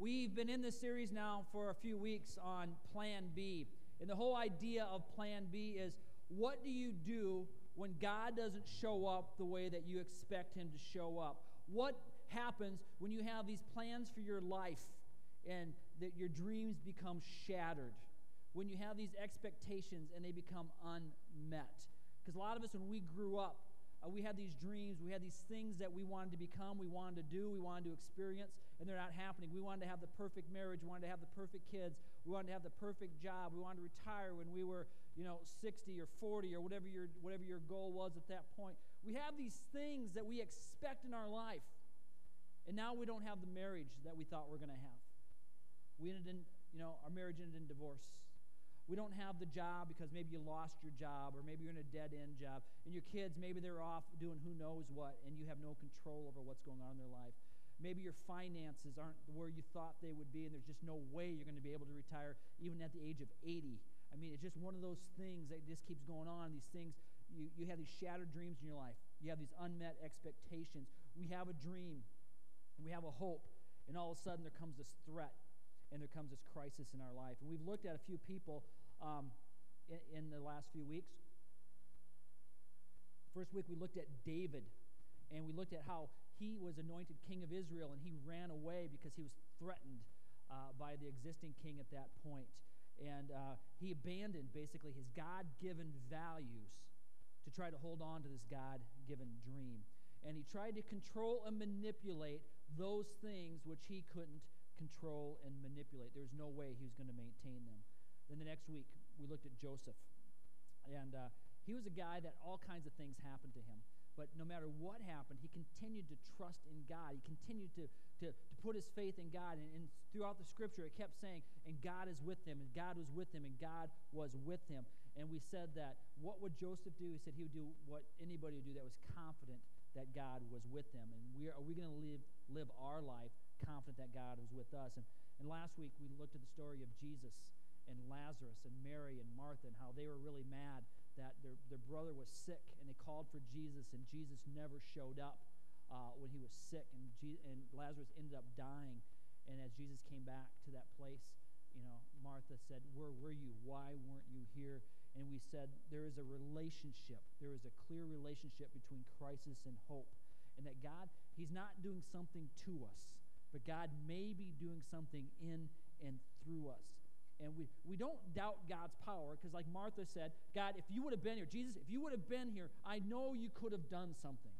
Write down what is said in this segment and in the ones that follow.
We've been in this series now for a few weeks on Plan B. And the whole idea of Plan B is what do you do when God doesn't show up the way that you expect Him to show up? What happens when you have these plans for your life and that your dreams become shattered? When you have these expectations and they become unmet? Because a lot of us, when we grew up, uh, we had these dreams, we had these things that we wanted to become, we wanted to do, we wanted to experience, and they're not happening. We wanted to have the perfect marriage, we wanted to have the perfect kids, we wanted to have the perfect job, we wanted to retire when we were, you know, 60 or 40 or whatever your whatever your goal was at that point. We have these things that we expect in our life. And now we don't have the marriage that we thought we are going to have. We ended in, you know, our marriage ended in divorce. We don't have the job because maybe you lost your job or maybe you're in a dead end job. And your kids, maybe they're off doing who knows what and you have no control over what's going on in their life. Maybe your finances aren't where you thought they would be and there's just no way you're going to be able to retire even at the age of 80. I mean, it's just one of those things that just keeps going on. These things, you, you have these shattered dreams in your life, you have these unmet expectations. We have a dream, we have a hope, and all of a sudden there comes this threat and there comes this crisis in our life. And we've looked at a few people um, in, in the last few weeks. First week, we looked at David, and we looked at how he was anointed king of Israel, and he ran away because he was threatened uh, by the existing king at that point. And uh, he abandoned basically his God given values to try to hold on to this God given dream. And he tried to control and manipulate those things which he couldn't control and manipulate. There was no way he was going to maintain them. Then the next week, we looked at Joseph. And uh, he was a guy that all kinds of things happened to him. But no matter what happened, he continued to trust in God. He continued to, to, to put his faith in God. And, and throughout the scripture, it kept saying, and God is with him, and God was with him, and God was with him. And we said that what would Joseph do? He said he would do what anybody would do that was confident that God was with them. And we are, are we going to live, live our life confident that God was with us? And, and last week, we looked at the story of Jesus and Lazarus and Mary and Martha and how they were really mad that their, their brother was sick and they called for Jesus and Jesus never showed up uh, when he was sick and, Je- and Lazarus ended up dying. And as Jesus came back to that place, you know, Martha said, Where were you? Why weren't you here? And we said, There is a relationship. There is a clear relationship between crisis and hope. And that God, He's not doing something to us, but God may be doing something in and through us. And we, we don't doubt God's power because, like Martha said, God, if you would have been here, Jesus, if you would have been here, I know you could have done something.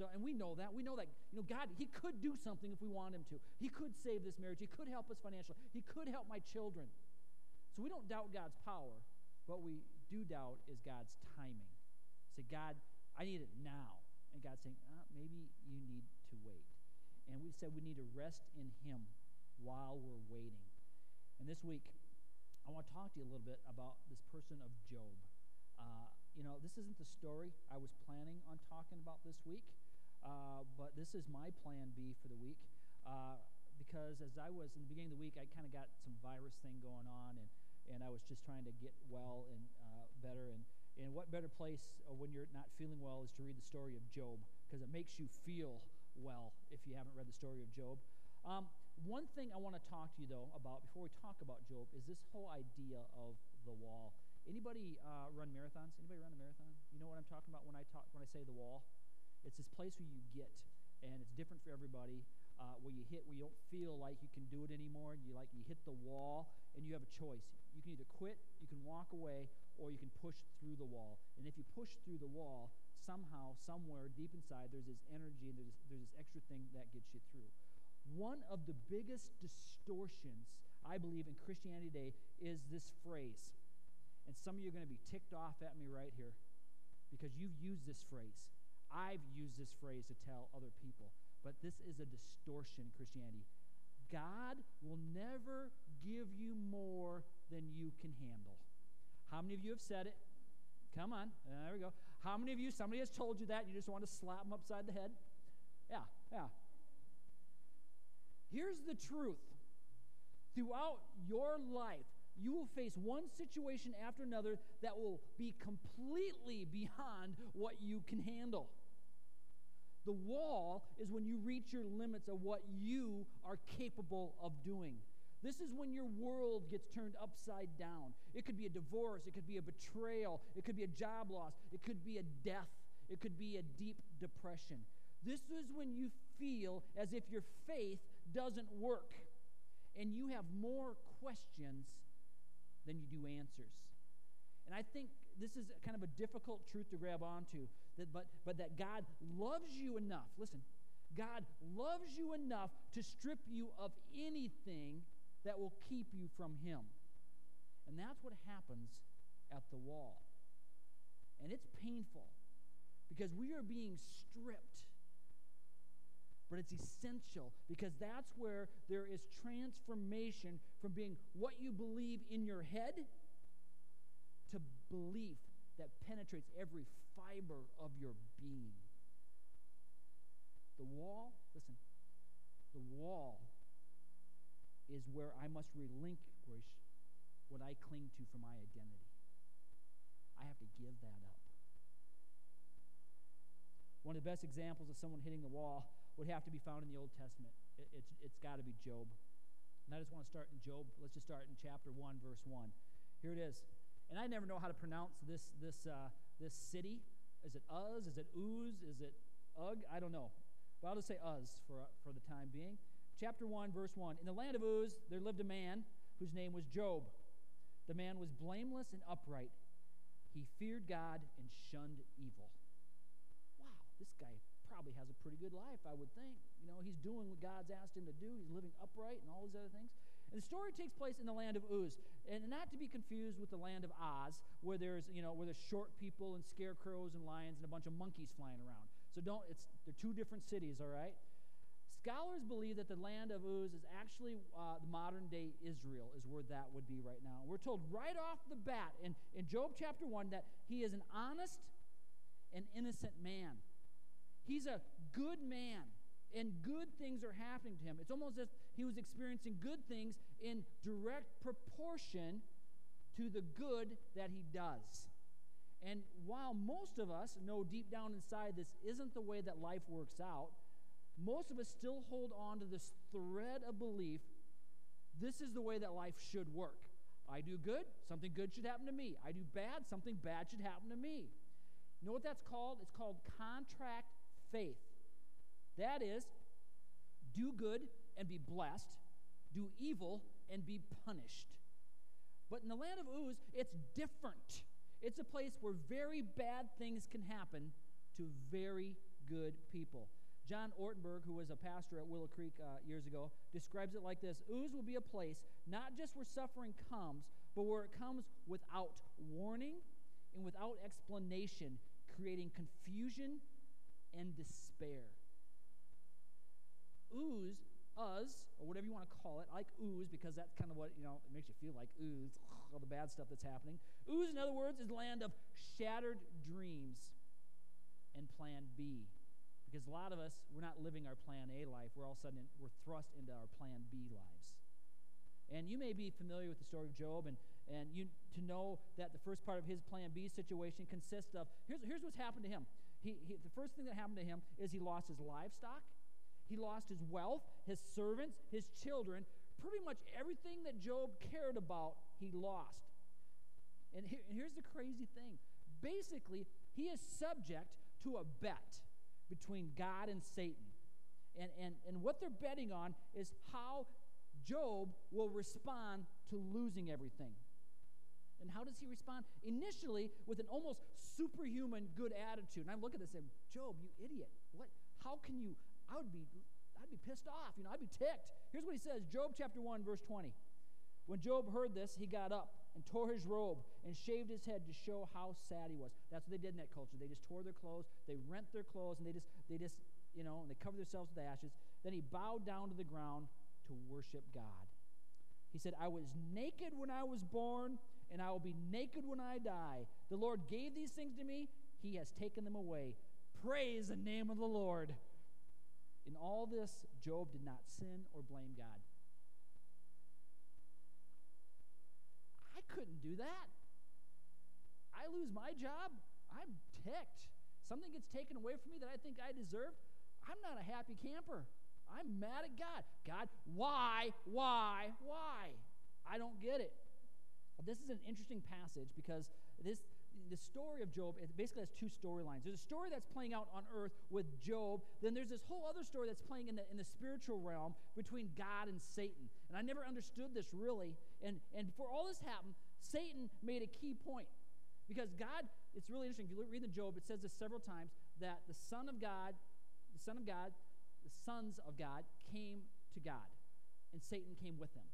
So, and we know that. We know that, you know, God, He could do something if we want Him to. He could save this marriage. He could help us financially. He could help my children. So we don't doubt God's power. What we do doubt is God's timing. Say, God, I need it now. And God's saying, ah, maybe you need to wait. And we said we need to rest in Him while we're waiting. And this week, I want to talk to you a little bit about this person of Job. Uh, you know, this isn't the story I was planning on talking about this week, uh, but this is my plan B for the week. Uh, because as I was in the beginning of the week, I kind of got some virus thing going on, and, and I was just trying to get well and uh, better. And, and what better place uh, when you're not feeling well is to read the story of Job, because it makes you feel well if you haven't read the story of Job. Um, one thing I want to talk to you though about before we talk about Job is this whole idea of the wall. Anybody uh, run marathons? Anybody run a marathon? You know what I'm talking about when I talk when I say the wall? It's this place where you get, and it's different for everybody. Uh, where you hit where you don't feel like you can do it anymore. You like you hit the wall, and you have a choice. You can either quit, you can walk away, or you can push through the wall. And if you push through the wall, somehow, somewhere deep inside, there's this energy and there's, there's this extra thing that gets you through. One of the biggest distortions, I believe, in Christianity today is this phrase. And some of you are going to be ticked off at me right here because you've used this phrase. I've used this phrase to tell other people. But this is a distortion in Christianity. God will never give you more than you can handle. How many of you have said it? Come on. There we go. How many of you, somebody has told you that, you just want to slap them upside the head? Yeah, yeah. Here's the truth throughout your life, you will face one situation after another that will be completely beyond what you can handle. The wall is when you reach your limits of what you are capable of doing. This is when your world gets turned upside down. It could be a divorce, it could be a betrayal, it could be a job loss, it could be a death, it could be a deep depression. This is when you feel as if your faith doesn't work and you have more questions than you do answers. And I think this is kind of a difficult truth to grab onto, that, but, but that God loves you enough. Listen, God loves you enough to strip you of anything that will keep you from Him. And that's what happens at the wall. And it's painful because we are being stripped. But it's essential because that's where there is transformation from being what you believe in your head to belief that penetrates every fiber of your being. The wall, listen, the wall is where I must relinquish what I cling to for my identity. I have to give that up. One of the best examples of someone hitting the wall would have to be found in the Old Testament. It, it's it's got to be Job. And I just want to start in Job. Let's just start in chapter 1, verse 1. Here it is. And I never know how to pronounce this, this, uh, this city. Is it Uz? Is it Uz? Is it Ugh? I don't know. But I'll just say Uz for, for the time being. Chapter 1, verse 1. In the land of Uz, there lived a man whose name was Job. The man was blameless and upright. He feared God and shunned evil. Wow, this guy probably has a pretty good life, I would think. You know, he's doing what God's asked him to do, he's living upright and all these other things. And the story takes place in the land of Uz, and not to be confused with the land of Oz, where there's you know where there's short people and scarecrows and lions and a bunch of monkeys flying around. So don't it's they're two different cities, all right. Scholars believe that the land of Uz is actually uh, modern day Israel, is where that would be right now. We're told right off the bat in, in Job chapter 1 that he is an honest and innocent man. He's a good man and good things are happening to him. It's almost as if he was experiencing good things in direct proportion to the good that he does. And while most of us know deep down inside this isn't the way that life works out, most of us still hold on to this thread of belief this is the way that life should work. I do good, something good should happen to me. I do bad, something bad should happen to me. You know what that's called? It's called contract faith. That is, do good and be blessed, do evil and be punished. But in the land of Uz, it's different. It's a place where very bad things can happen to very good people. John Ortberg, who was a pastor at Willow Creek uh, years ago, describes it like this Uz will be a place not just where suffering comes, but where it comes without warning and without explanation, creating confusion and despair ooze, us, or whatever you want to call it. I like ooze because that's kind of what, you know, it makes you feel like ooze, all the bad stuff that's happening. Ooze, in other words, is land of shattered dreams and plan B. Because a lot of us, we're not living our plan A life. We're all of a sudden, we're thrust into our plan B lives. And you may be familiar with the story of Job, and, and you to know that the first part of his plan B situation consists of here's, here's what's happened to him. He, he, the first thing that happened to him is he lost his livestock, he lost his wealth, his servants, his children. Pretty much everything that Job cared about, he lost. And, and here's the crazy thing basically, he is subject to a bet between God and Satan. And, and, and what they're betting on is how Job will respond to losing everything. And how does he respond? Initially, with an almost superhuman good attitude. And I look at this and say, Job, you idiot. What? How can you I would be, I'd be pissed off. You know, I'd be ticked. Here's what he says Job chapter 1, verse 20. When Job heard this, he got up and tore his robe and shaved his head to show how sad he was. That's what they did in that culture. They just tore their clothes, they rent their clothes, and they just, they just, you know, and they covered themselves with ashes. Then he bowed down to the ground to worship God. He said, I was naked when I was born, and I will be naked when I die. The Lord gave these things to me, he has taken them away. Praise the name of the Lord. In all this, Job did not sin or blame God. I couldn't do that. I lose my job, I'm ticked. Something gets taken away from me that I think I deserve. I'm not a happy camper. I'm mad at God. God, why, why, why? I don't get it. This is an interesting passage because this the story of Job it basically has two storylines. There's a story that's playing out on earth with Job. Then there's this whole other story that's playing in the, in the spiritual realm between God and Satan. And I never understood this really. And, and before all this happened, Satan made a key point. Because God, it's really interesting. If you read the Job, it says this several times that the Son of God, the Son of God, the sons of God came to God. And Satan came with them,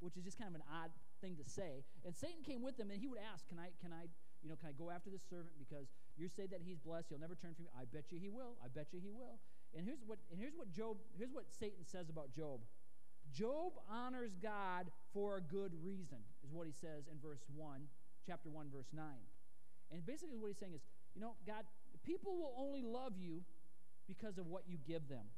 which is just kind of an odd thing to say. And Satan came with them, and he would ask, Can I, can I you know, can I go after this servant because you say that he's blessed, he'll never turn from me? I bet you he will. I bet you he will. And here's what and here's what Job, here's what Satan says about Job. Job honors God for a good reason, is what he says in verse 1, chapter 1, verse 9. And basically what he's saying is, you know, God, people will only love you because of what you give them.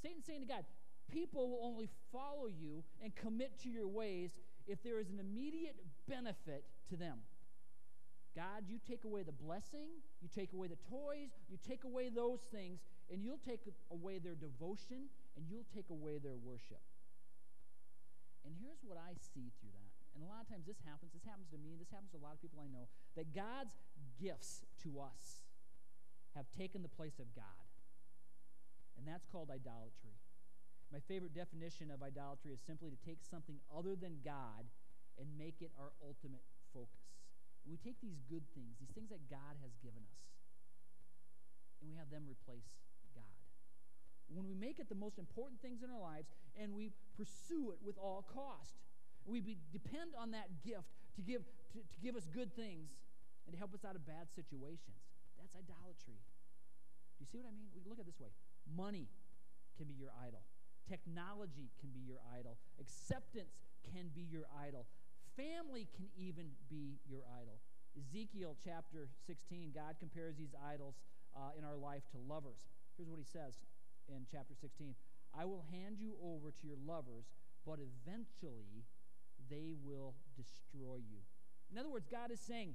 Satan's saying to God, people will only follow you and commit to your ways if there is an immediate benefit to them. God, you take away the blessing, you take away the toys, you take away those things, and you'll take away their devotion, and you'll take away their worship. And here's what I see through that. And a lot of times this happens. This happens to me, this happens to a lot of people I know. That God's gifts to us have taken the place of God. And that's called idolatry. My favorite definition of idolatry is simply to take something other than God and make it our ultimate focus. And we take these good things, these things that God has given us, and we have them replace God. When we make it the most important things in our lives and we pursue it with all cost, we depend on that gift to give, to, to give us good things and to help us out of bad situations. That's idolatry. Do you see what I mean? We look at this way money can be your idol. Technology can be your idol. Acceptance can be your idol. Family can even be your idol. Ezekiel chapter 16, God compares these idols uh, in our life to lovers. Here's what he says in chapter 16 I will hand you over to your lovers, but eventually they will destroy you. In other words, God is saying,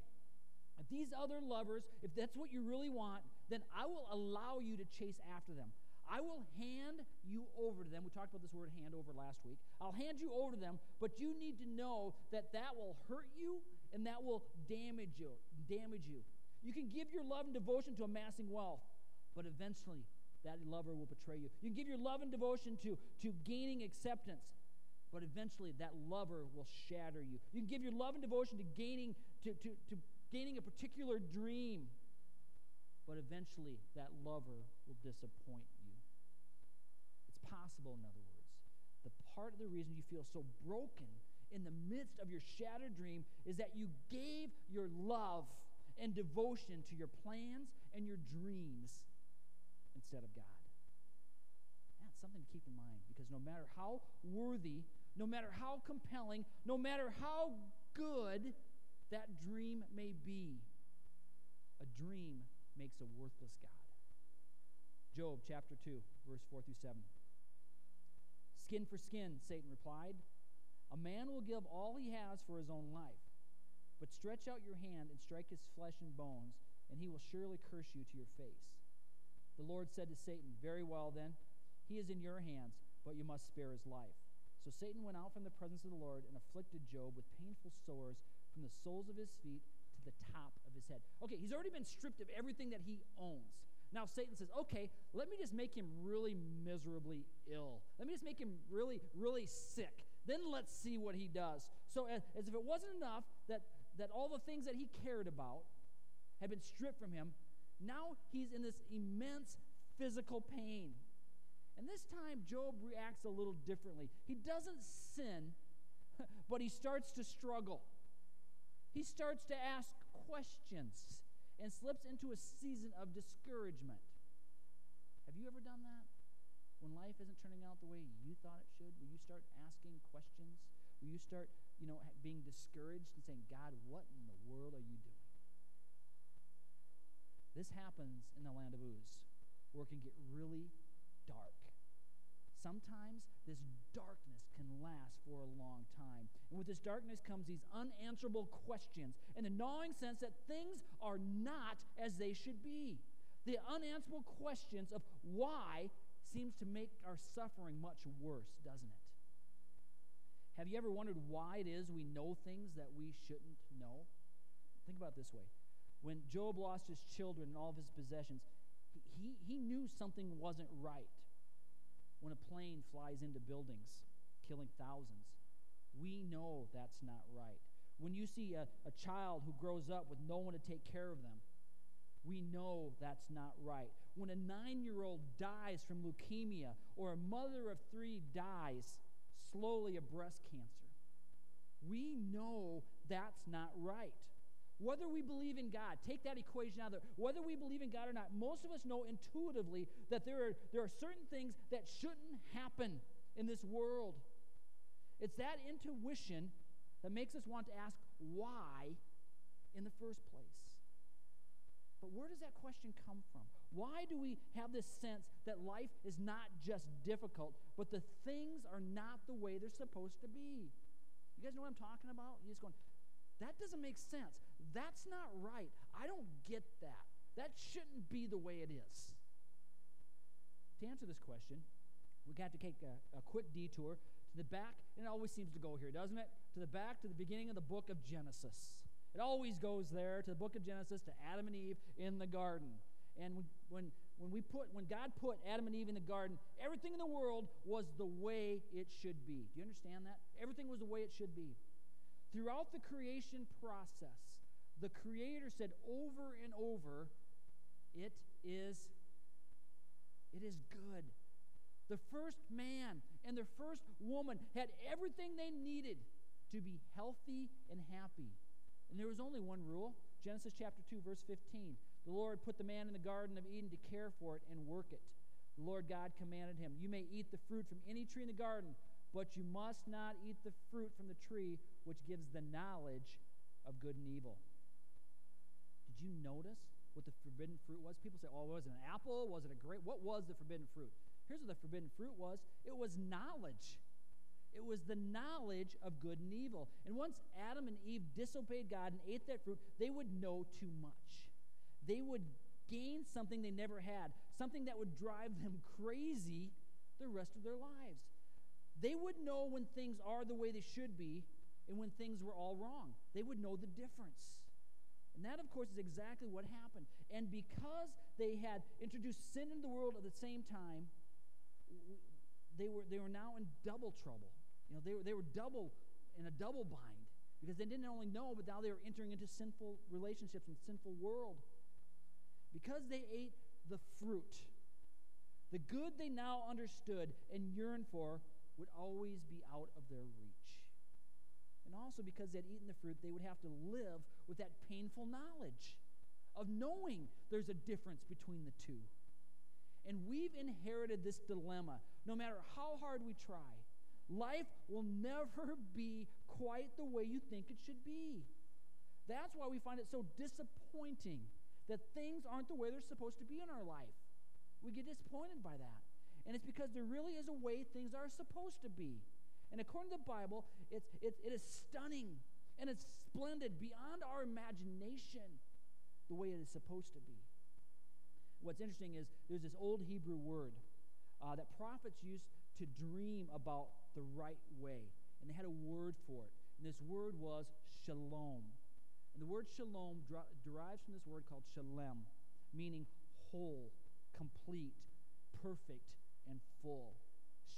if these other lovers, if that's what you really want, then I will allow you to chase after them. I will hand you over to them. We talked about this word hand over last week. I'll hand you over to them, but you need to know that that will hurt you and that will damage you. Damage you. You can give your love and devotion to amassing wealth, but eventually that lover will betray you. You can give your love and devotion to, to gaining acceptance, but eventually that lover will shatter you. You can give your love and devotion to gaining to, to, to gaining a particular dream, but eventually that lover will disappoint possible, in other words. The part of the reason you feel so broken in the midst of your shattered dream is that you gave your love and devotion to your plans and your dreams instead of God. That's something to keep in mind because no matter how worthy, no matter how compelling, no matter how good that dream may be, a dream makes a worthless God. Job chapter 2, verse 4 through 7. Skin for skin, Satan replied. A man will give all he has for his own life. But stretch out your hand and strike his flesh and bones, and he will surely curse you to your face. The Lord said to Satan, Very well, then, he is in your hands, but you must spare his life. So Satan went out from the presence of the Lord and afflicted Job with painful sores from the soles of his feet to the top of his head. Okay, he's already been stripped of everything that he owns. Now Satan says, okay, let me just make him really miserably ill. Let me just make him really, really sick. Then let's see what he does. So, as, as if it wasn't enough that, that all the things that he cared about had been stripped from him, now he's in this immense physical pain. And this time, Job reacts a little differently. He doesn't sin, but he starts to struggle. He starts to ask questions and slips into a season of discouragement. Have you ever done that? When life isn't turning out the way you thought it should, will you start asking questions? Will you start, you know, being discouraged and saying, God, what in the world are you doing? This happens in the land of Uz, where it can get really dark. Sometimes this darkness can last for a long time. And with this darkness comes these unanswerable questions and the gnawing sense that things are not as they should be. The unanswerable questions of why seems to make our suffering much worse, doesn't it? Have you ever wondered why it is we know things that we shouldn't know? Think about this way. When Job lost his children and all of his possessions, he, he knew something wasn't right when a plane flies into buildings, killing thousands. We know that's not right. When you see a, a child who grows up with no one to take care of them, we know that's not right. When a nine year old dies from leukemia or a mother of three dies slowly of breast cancer, we know that's not right. Whether we believe in God, take that equation out of there. Whether we believe in God or not, most of us know intuitively that there are, there are certain things that shouldn't happen in this world. It's that intuition that makes us want to ask why in the first place. But where does that question come from? Why do we have this sense that life is not just difficult, but the things are not the way they're supposed to be? You guys know what I'm talking about? You're just going, that doesn't make sense. That's not right. I don't get that. That shouldn't be the way it is. To answer this question, we got to take a, a quick detour the back, and it always seems to go here, doesn't it? To the back to the beginning of the book of Genesis. It always goes there to the book of Genesis to Adam and Eve in the garden. And when, when, when we put when God put Adam and Eve in the garden, everything in the world was the way it should be. Do you understand that? Everything was the way it should be. Throughout the creation process, the Creator said over and over, It is, it is good. The first man and the first woman had everything they needed to be healthy and happy. And there was only one rule Genesis chapter 2, verse 15. The Lord put the man in the Garden of Eden to care for it and work it. The Lord God commanded him, You may eat the fruit from any tree in the garden, but you must not eat the fruit from the tree which gives the knowledge of good and evil. Did you notice what the forbidden fruit was? People say, Oh, was it an apple? Was it a grape? What was the forbidden fruit? Here's what the forbidden fruit was it was knowledge. It was the knowledge of good and evil. And once Adam and Eve disobeyed God and ate that fruit, they would know too much. They would gain something they never had, something that would drive them crazy the rest of their lives. They would know when things are the way they should be and when things were all wrong. They would know the difference. And that, of course, is exactly what happened. And because they had introduced sin into the world at the same time, they were, they were now in double trouble. You know, they were, they were double in a double bind because they didn't only know, but now they were entering into sinful relationships and sinful world. Because they ate the fruit, the good they now understood and yearned for would always be out of their reach. And also because they'd eaten the fruit, they would have to live with that painful knowledge of knowing there's a difference between the two. And we've inherited this dilemma no matter how hard we try. Life will never be quite the way you think it should be. That's why we find it so disappointing that things aren't the way they're supposed to be in our life. We get disappointed by that. And it's because there really is a way things are supposed to be. And according to the Bible, it's, it, it is stunning and it's splendid beyond our imagination the way it is supposed to be. What's interesting is there's this old Hebrew word uh, that prophets used to dream about the right way. And they had a word for it. And this word was shalom. And the word shalom derives from this word called shalem, meaning whole, complete, perfect, and full.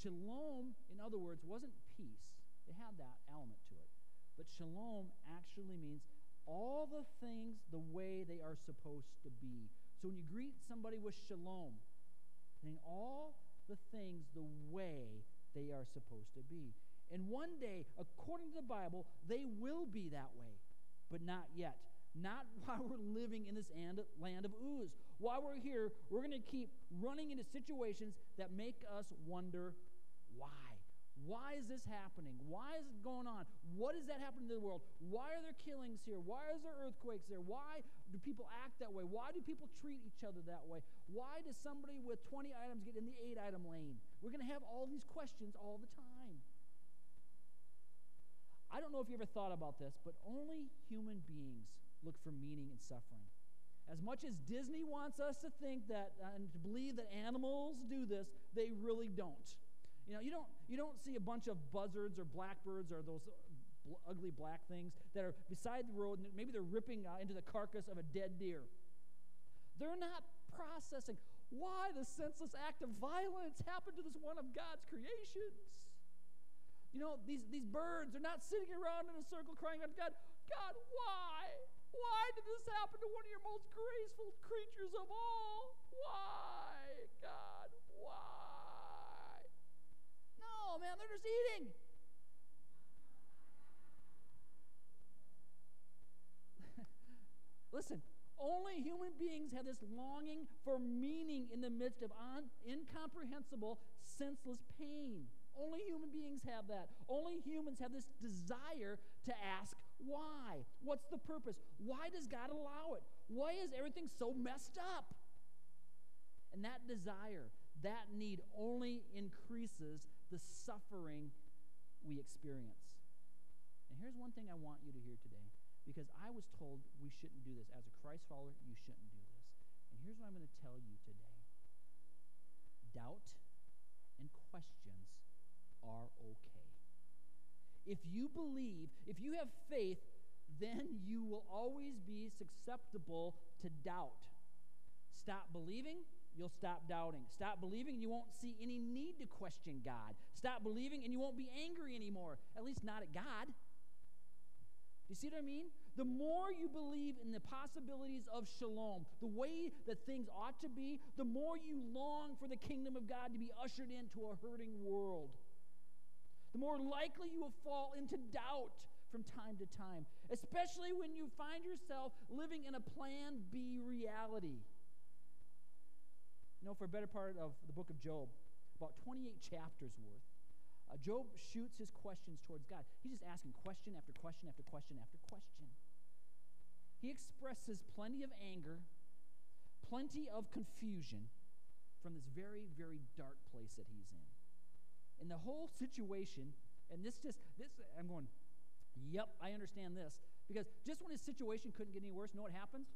Shalom, in other words, wasn't peace. It had that element to it. But shalom actually means all the things the way they are supposed to be. So when you greet somebody with shalom, saying all the things the way they are supposed to be. And one day, according to the Bible, they will be that way, but not yet. Not while we're living in this land of Uz. While we're here, we're going to keep running into situations that make us wonder why. Why is this happening? Why is it going on? What is that happening to the world? Why are there killings here? Why is there earthquakes there? Why do people act that way? Why do people treat each other that way? Why does somebody with 20 items get in the eight item lane? We're going to have all these questions all the time. I don't know if you ever thought about this, but only human beings look for meaning in suffering. As much as Disney wants us to think that uh, and to believe that animals do this, they really don't. You know, you don't you don't see a bunch of buzzards or blackbirds or those ugly black things that are beside the road and maybe they're ripping uh, into the carcass of a dead deer. They're not processing why the senseless act of violence happened to this one of God's creations. You know, these, these birds are not sitting around in a circle crying out, God, God, why? Why did this happen to one of your most graceful creatures of all? Why, God, why? No, man, they're just eating. Listen, only human beings have this longing for meaning in the midst of un- incomprehensible, senseless pain. Only human beings have that. Only humans have this desire to ask why. What's the purpose? Why does God allow it? Why is everything so messed up? And that desire, that need only increases the suffering we experience. And here's one thing I want you to hear today because I was told we shouldn't do this. As a Christ follower, you shouldn't do this. And here's what I'm going to tell you today doubt and questions are okay. If you believe, if you have faith, then you will always be susceptible to doubt. Stop believing, you'll stop doubting. Stop believing, you won't see any need to question God. Stop believing, and you won't be angry anymore, at least not at God. You see what I mean? The more you believe in the possibilities of shalom, the way that things ought to be, the more you long for the kingdom of God to be ushered into a hurting world the more likely you will fall into doubt from time to time, especially when you find yourself living in a plan B reality. You know, for a better part of the book of Job, about 28 chapters worth, uh, Job shoots his questions towards God. He's just asking question after question after question after question. He expresses plenty of anger, plenty of confusion from this very, very dark place that he's in. And the whole situation, and this just, this, I'm going, yep, I understand this. Because just when his situation couldn't get any worse, know what happens?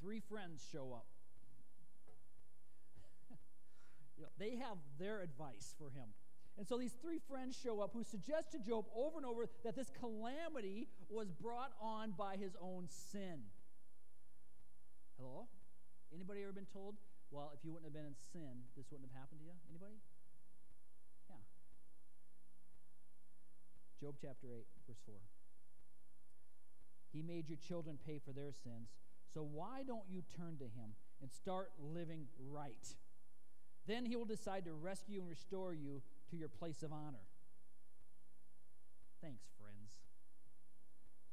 Three friends show up. You know, they have their advice for him. And so these three friends show up who suggest to Job over and over that this calamity was brought on by his own sin. Hello? Anybody ever been told well, if you wouldn't have been in sin, this wouldn't have happened to you? Anybody? Yeah. Job chapter 8, verse 4. He made your children pay for their sins, so why don't you turn to him and start living right? Then he will decide to rescue and restore you to your place of honor. Thanks, friends.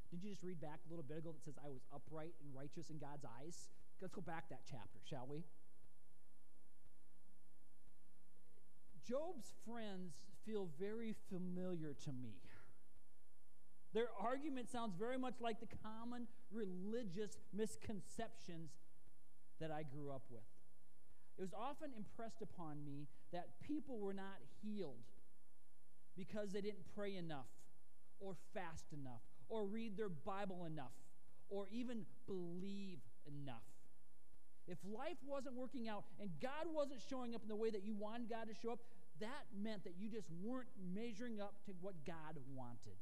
Did you just read back a little bit ago that says, I was upright and righteous in God's eyes? Let's go back that chapter, shall we? Job's friends feel very familiar to me. Their argument sounds very much like the common religious misconceptions that I grew up with. It was often impressed upon me that people were not healed because they didn't pray enough, or fast enough, or read their Bible enough, or even believe enough. If life wasn't working out and God wasn't showing up in the way that you wanted God to show up, that meant that you just weren't measuring up to what God wanted.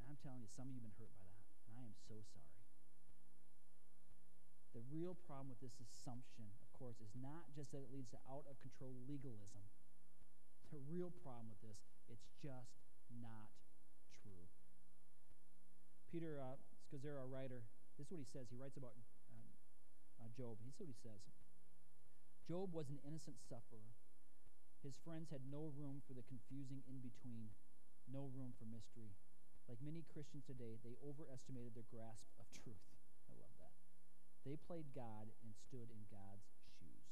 And I'm telling you, some of you have been hurt by that, and I am so sorry. The real problem with this assumption, of course, is not just that it leads to out of control legalism. The real problem with this, it's just not true. Peter uh, Scazzero, a writer, this is what he says. He writes about uh, uh, Job. He's what he says. Job was an innocent sufferer. His friends had no room for the confusing in between, no room for mystery. Like many Christians today, they overestimated their grasp of truth. They played God and stood in God's shoes.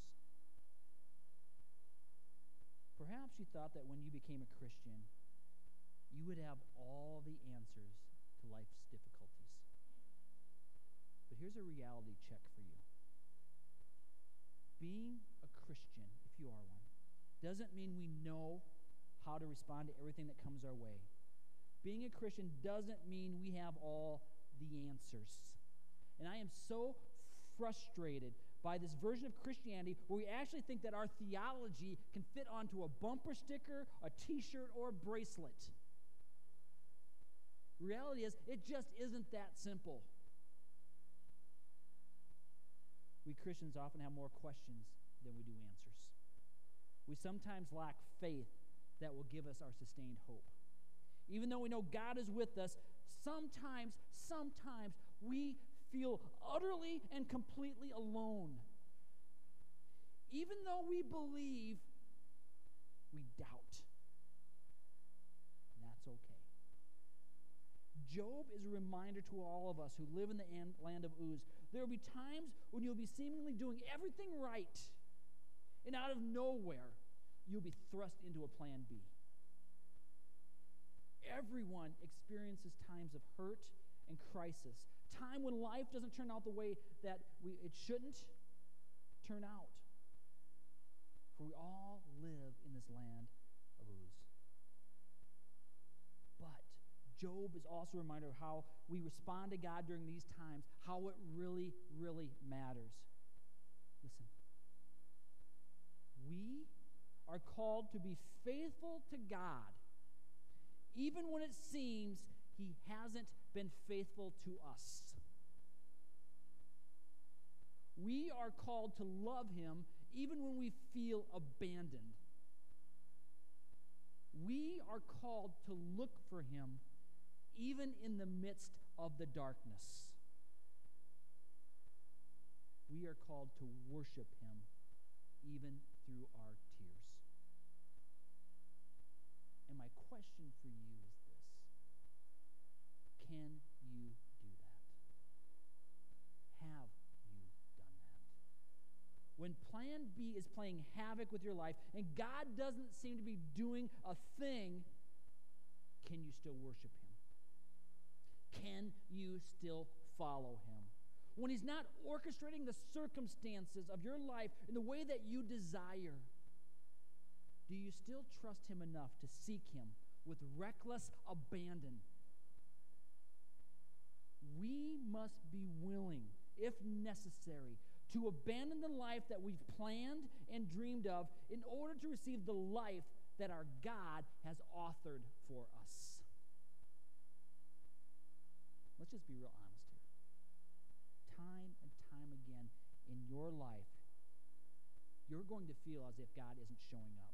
Perhaps you thought that when you became a Christian, you would have all the answers to life's difficulties. But here's a reality check for you being a Christian, if you are one, doesn't mean we know how to respond to everything that comes our way. being a Christian doesn't mean we have all the answers. And I am so frustrated by this version of Christianity where we actually think that our theology can fit onto a bumper sticker, a t shirt, or a bracelet. Reality is, it just isn't that simple. We Christians often have more questions than we do answers. We sometimes lack faith that will give us our sustained hope. Even though we know God is with us, sometimes, sometimes we feel utterly and completely alone. Even though we believe, we doubt. And that's okay. Job is a reminder to all of us who live in the land of Uz. There will be times when you'll be seemingly doing everything right, and out of nowhere, you'll be thrust into a plan B. Everyone experiences times of hurt and crisis, time when life doesn't turn out the way that we, it shouldn't turn out. For we all live in this land of Uz. But Job is also a reminder of how we respond to God during these times, how it really, really matters. Listen. We are called to be faithful to God even when it seems he hasn't been faithful to us. We are called to love him even when we feel abandoned. We are called to look for him even in the midst of the darkness. We are called to worship him even through our tears. and my question for you Can you do that? Have you done that? When plan B is playing havoc with your life and God doesn't seem to be doing a thing, can you still worship Him? Can you still follow Him? When He's not orchestrating the circumstances of your life in the way that you desire, do you still trust Him enough to seek Him with reckless abandon? We must be willing, if necessary, to abandon the life that we've planned and dreamed of in order to receive the life that our God has authored for us. Let's just be real honest here. Time and time again in your life, you're going to feel as if God isn't showing up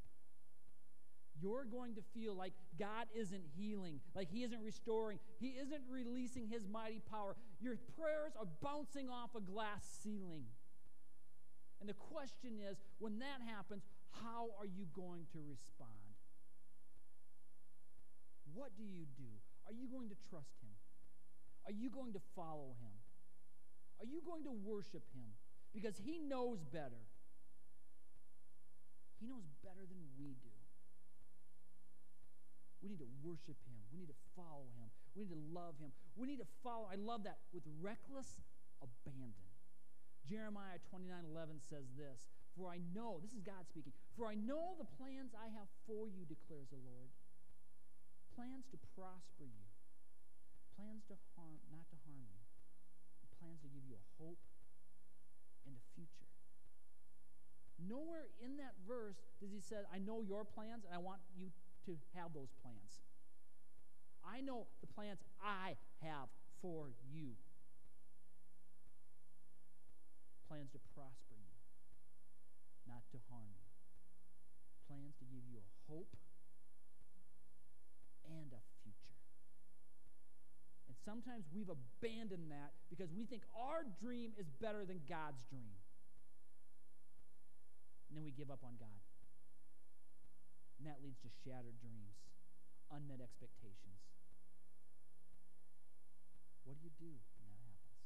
you're going to feel like God isn't healing, like He isn't restoring, He isn't releasing His mighty power. Your prayers are bouncing off a glass ceiling. And the question is when that happens, how are you going to respond? What do you do? Are you going to trust Him? Are you going to follow Him? Are you going to worship Him? Because He knows better. He knows better than we do. We need to worship him. We need to follow him. We need to love him. We need to follow, I love that, with reckless abandon. Jeremiah 29 11 says this For I know, this is God speaking, for I know the plans I have for you, declares the Lord. Plans to prosper you, plans to harm, not to harm you, plans to give you a hope and a future. Nowhere in that verse does he say, I know your plans and I want you to have those plans. I know the plans I have for you plans to prosper you, not to harm you, plans to give you a hope and a future. And sometimes we've abandoned that because we think our dream is better than God's dream. And then we give up on God. And that leads to shattered dreams, unmet expectations. What do you do when that happens?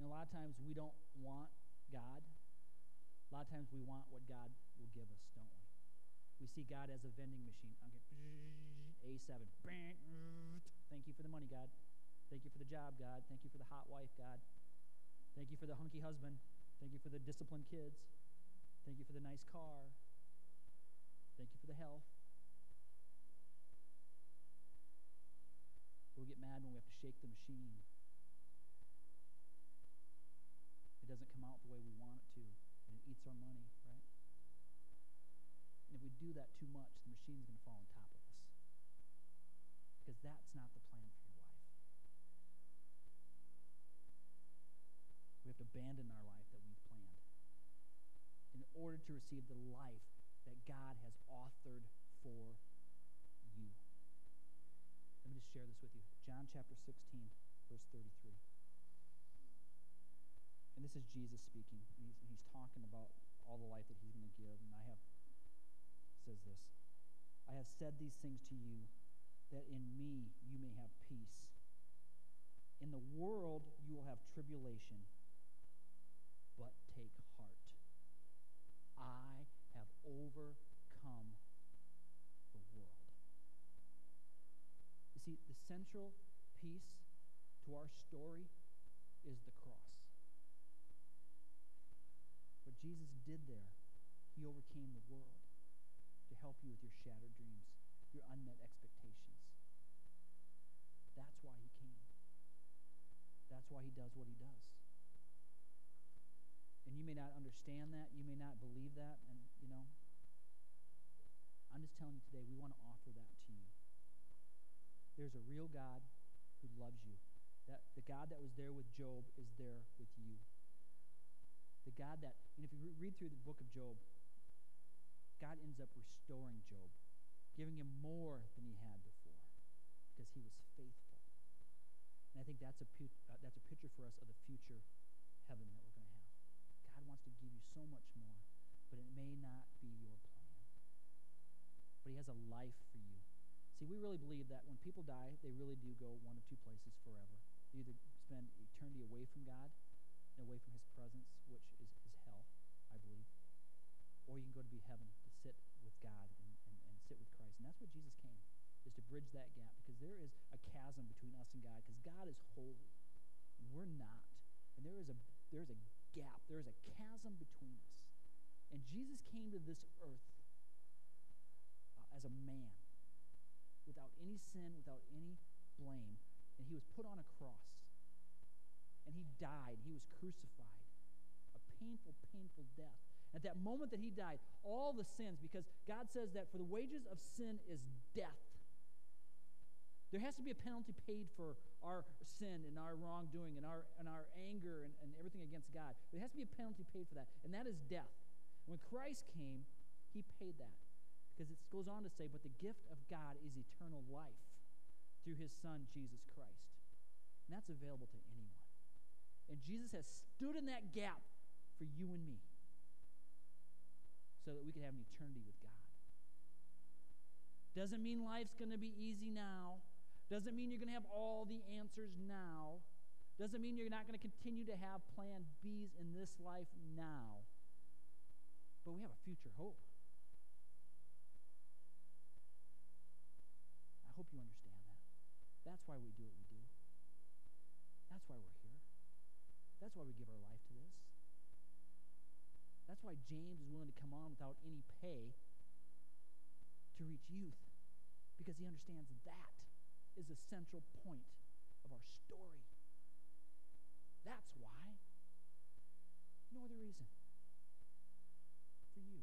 You know, a lot of times we don't want God. A lot of times we want what God will give us, don't we? We see God as a vending machine. Okay, A7. Thank you for the money, God. Thank you for the job, God. Thank you for the hot wife, God. Thank you for the hunky husband. Thank you for the disciplined kids. Thank you for the nice car. Thank you for the health. We'll get mad when we have to shake the machine. It doesn't come out the way we want it to, and it eats our money, right? And if we do that too much, the machine's going to fall in. top. To receive the life that God has authored for you. Let me just share this with you. John chapter 16, verse 33. And this is Jesus speaking. He's, he's talking about all the life that he's going to give. And I have, says this I have said these things to you that in me you may have peace. In the world you will have tribulation, I have overcome the world. You see, the central piece to our story is the cross. What Jesus did there, he overcame the world to help you with your shattered dreams, your unmet expectations. That's why he came. That's why he does what he does. And you may not understand that, you may not believe that, and you know, I'm just telling you today, we want to offer that to you. There's a real God who loves you. That the God that was there with Job is there with you. The God that, and if you read through the book of Job, God ends up restoring Job, giving him more than he had before because he was faithful. And I think that's a, uh, that's a picture for us of the future heaven that we're to give you so much more, but it may not be your plan. But he has a life for you. See, we really believe that when people die, they really do go one of two places forever. They either spend eternity away from God and away from his presence, which is, is hell, I believe. Or you can go to be heaven to sit with God and, and, and sit with Christ. And that's what Jesus came, is to bridge that gap because there is a chasm between us and God because God is holy and we're not. And there is a there is a gap, there is a chasm between us. And Jesus came to this earth uh, as a man without any sin, without any blame, and he was put on a cross. And he died, he was crucified. A painful, painful death. At that moment that he died, all the sins, because God says that for the wages of sin is death. There has to be a penalty paid for our sin and our wrongdoing and our, and our anger and, and everything against God. There has to be a penalty paid for that, and that is death. When Christ came, he paid that. Because it goes on to say, but the gift of God is eternal life through his Son, Jesus Christ. And that's available to anyone. And Jesus has stood in that gap for you and me so that we could have an eternity with God. Doesn't mean life's going to be easy now. Doesn't mean you're going to have all the answers now. Doesn't mean you're not going to continue to have plan Bs in this life now. But we have a future hope. I hope you understand that. That's why we do what we do. That's why we're here. That's why we give our life to this. That's why James is willing to come on without any pay to reach youth, because he understands that is a central point of our story. That's why. No other reason. For you.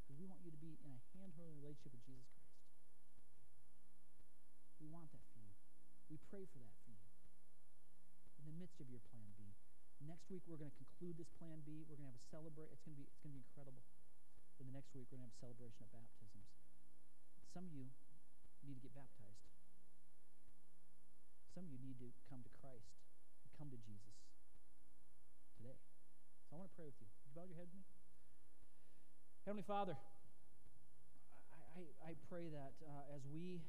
Because we want you to be in a hand holding relationship with Jesus Christ. We want that for you. We pray for that for you. In the midst of your plan B. Next week we're going to conclude this plan B. We're going to have a celebrate. It's going to be it's going to be incredible. Then the next week we're going to have a celebration of baptisms. Some of you need to get baptized. Some of you need to come to Christ and come to Jesus today. So I want to pray with you. Would you bow your head with me? Heavenly Father, I, I, I pray that uh, as we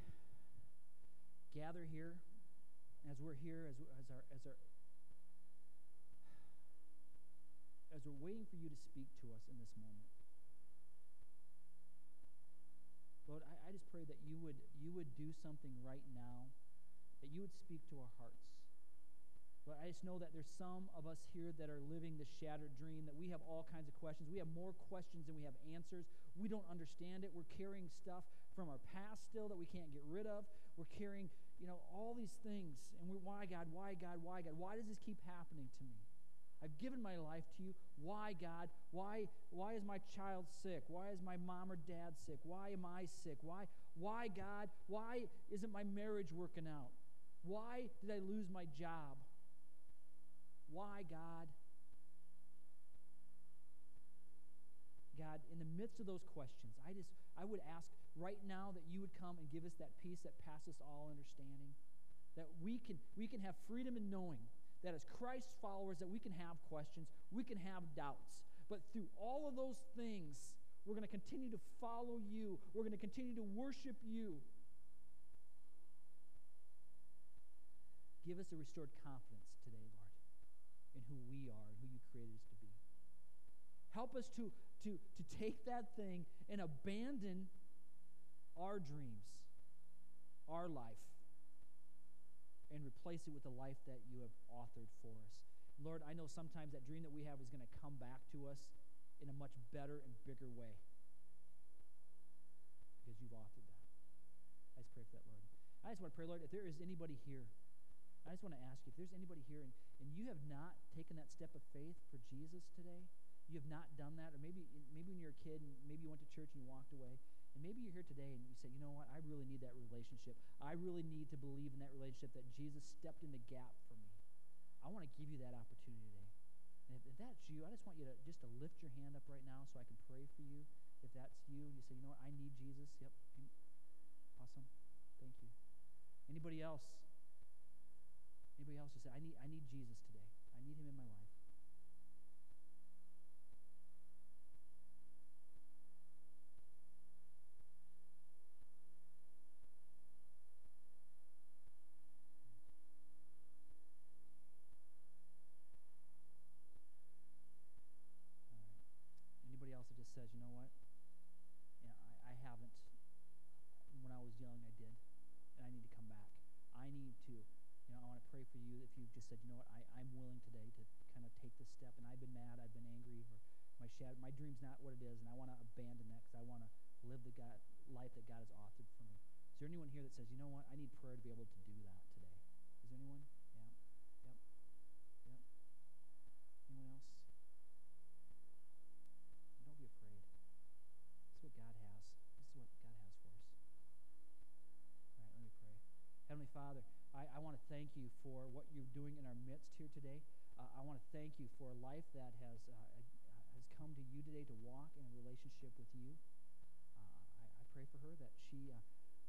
gather here, as we're here, as, as our as our as we're waiting for you to speak to us in this moment. Lord, I, I just pray that you would, you would do something right now, that you would speak to our hearts. But I just know that there's some of us here that are living the shattered dream, that we have all kinds of questions. We have more questions than we have answers. We don't understand it. We're carrying stuff from our past still that we can't get rid of. We're carrying you know, all these things. And we're, why, God? Why, God? Why, God? Why does this keep happening to me? I've given my life to you. Why, God? Why, why is my child sick? Why is my mom or dad sick? Why am I sick? Why, why, God? Why isn't my marriage working out? Why did I lose my job? Why, God? God, in the midst of those questions, I just I would ask right now that you would come and give us that peace that passes all understanding. That we can we can have freedom in knowing that as Christ's followers that we can have questions, we can have doubts. But through all of those things, we're going to continue to follow you. We're going to continue to worship you. Give us a restored confidence today, Lord, in who we are and who you created us to be. Help us to to, to take that thing and abandon our dreams, our life, and replace it with the life that you have authored for us. Lord, I know sometimes that dream that we have is going to come back to us in a much better and bigger way because you've authored that. I just pray for that, Lord. I just want to pray, Lord, if there is anybody here, I just want to ask you if there's anybody here and, and you have not taken that step of faith for Jesus today, you have not done that, or maybe maybe when you're a kid and maybe you went to church and you walked away, and maybe you're here today and you say, you know what, I really need that relationship. I really need to believe in that relationship that Jesus stepped in the gap for me. I want to give you that opportunity today. And if, if that's you, I just want you to just to lift your hand up right now so I can pray for you. If that's you, you say, you know what, I need Jesus. Yep. Awesome. Thank you. Anybody else? Anybody else just say, I need I need Jesus today. I need him in my life. There anyone here that says, you know what, I need prayer to be able to do that today? Is there anyone? Yeah. Yep. Yep. Anyone else? Don't be afraid. That's what God has. This is what God has for us. All right, let me pray. Heavenly Father, I, I want to thank you for what you're doing in our midst here today. Uh, I want to thank you for a life that has, uh, has come to you today to walk in a relationship with you. Uh, I, I, pray for her that she, uh,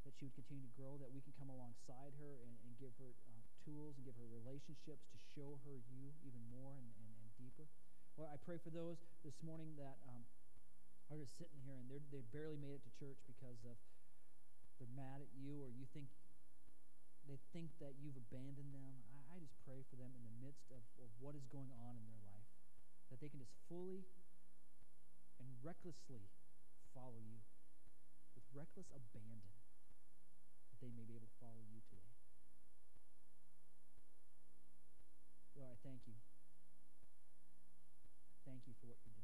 that she would continue to grow, that we can come alongside her and, and give her uh, tools and give her relationships to show her you even more and, and, and deeper. Lord, I pray for those this morning that um, are just sitting here and they barely made it to church because of they're mad at you or you think they think that you've abandoned them. I, I just pray for them in the midst of, of what is going on in their life, that they can just fully and recklessly follow you with reckless abandon, they may be able to follow you today. Lord, I thank you. Thank you for what you're.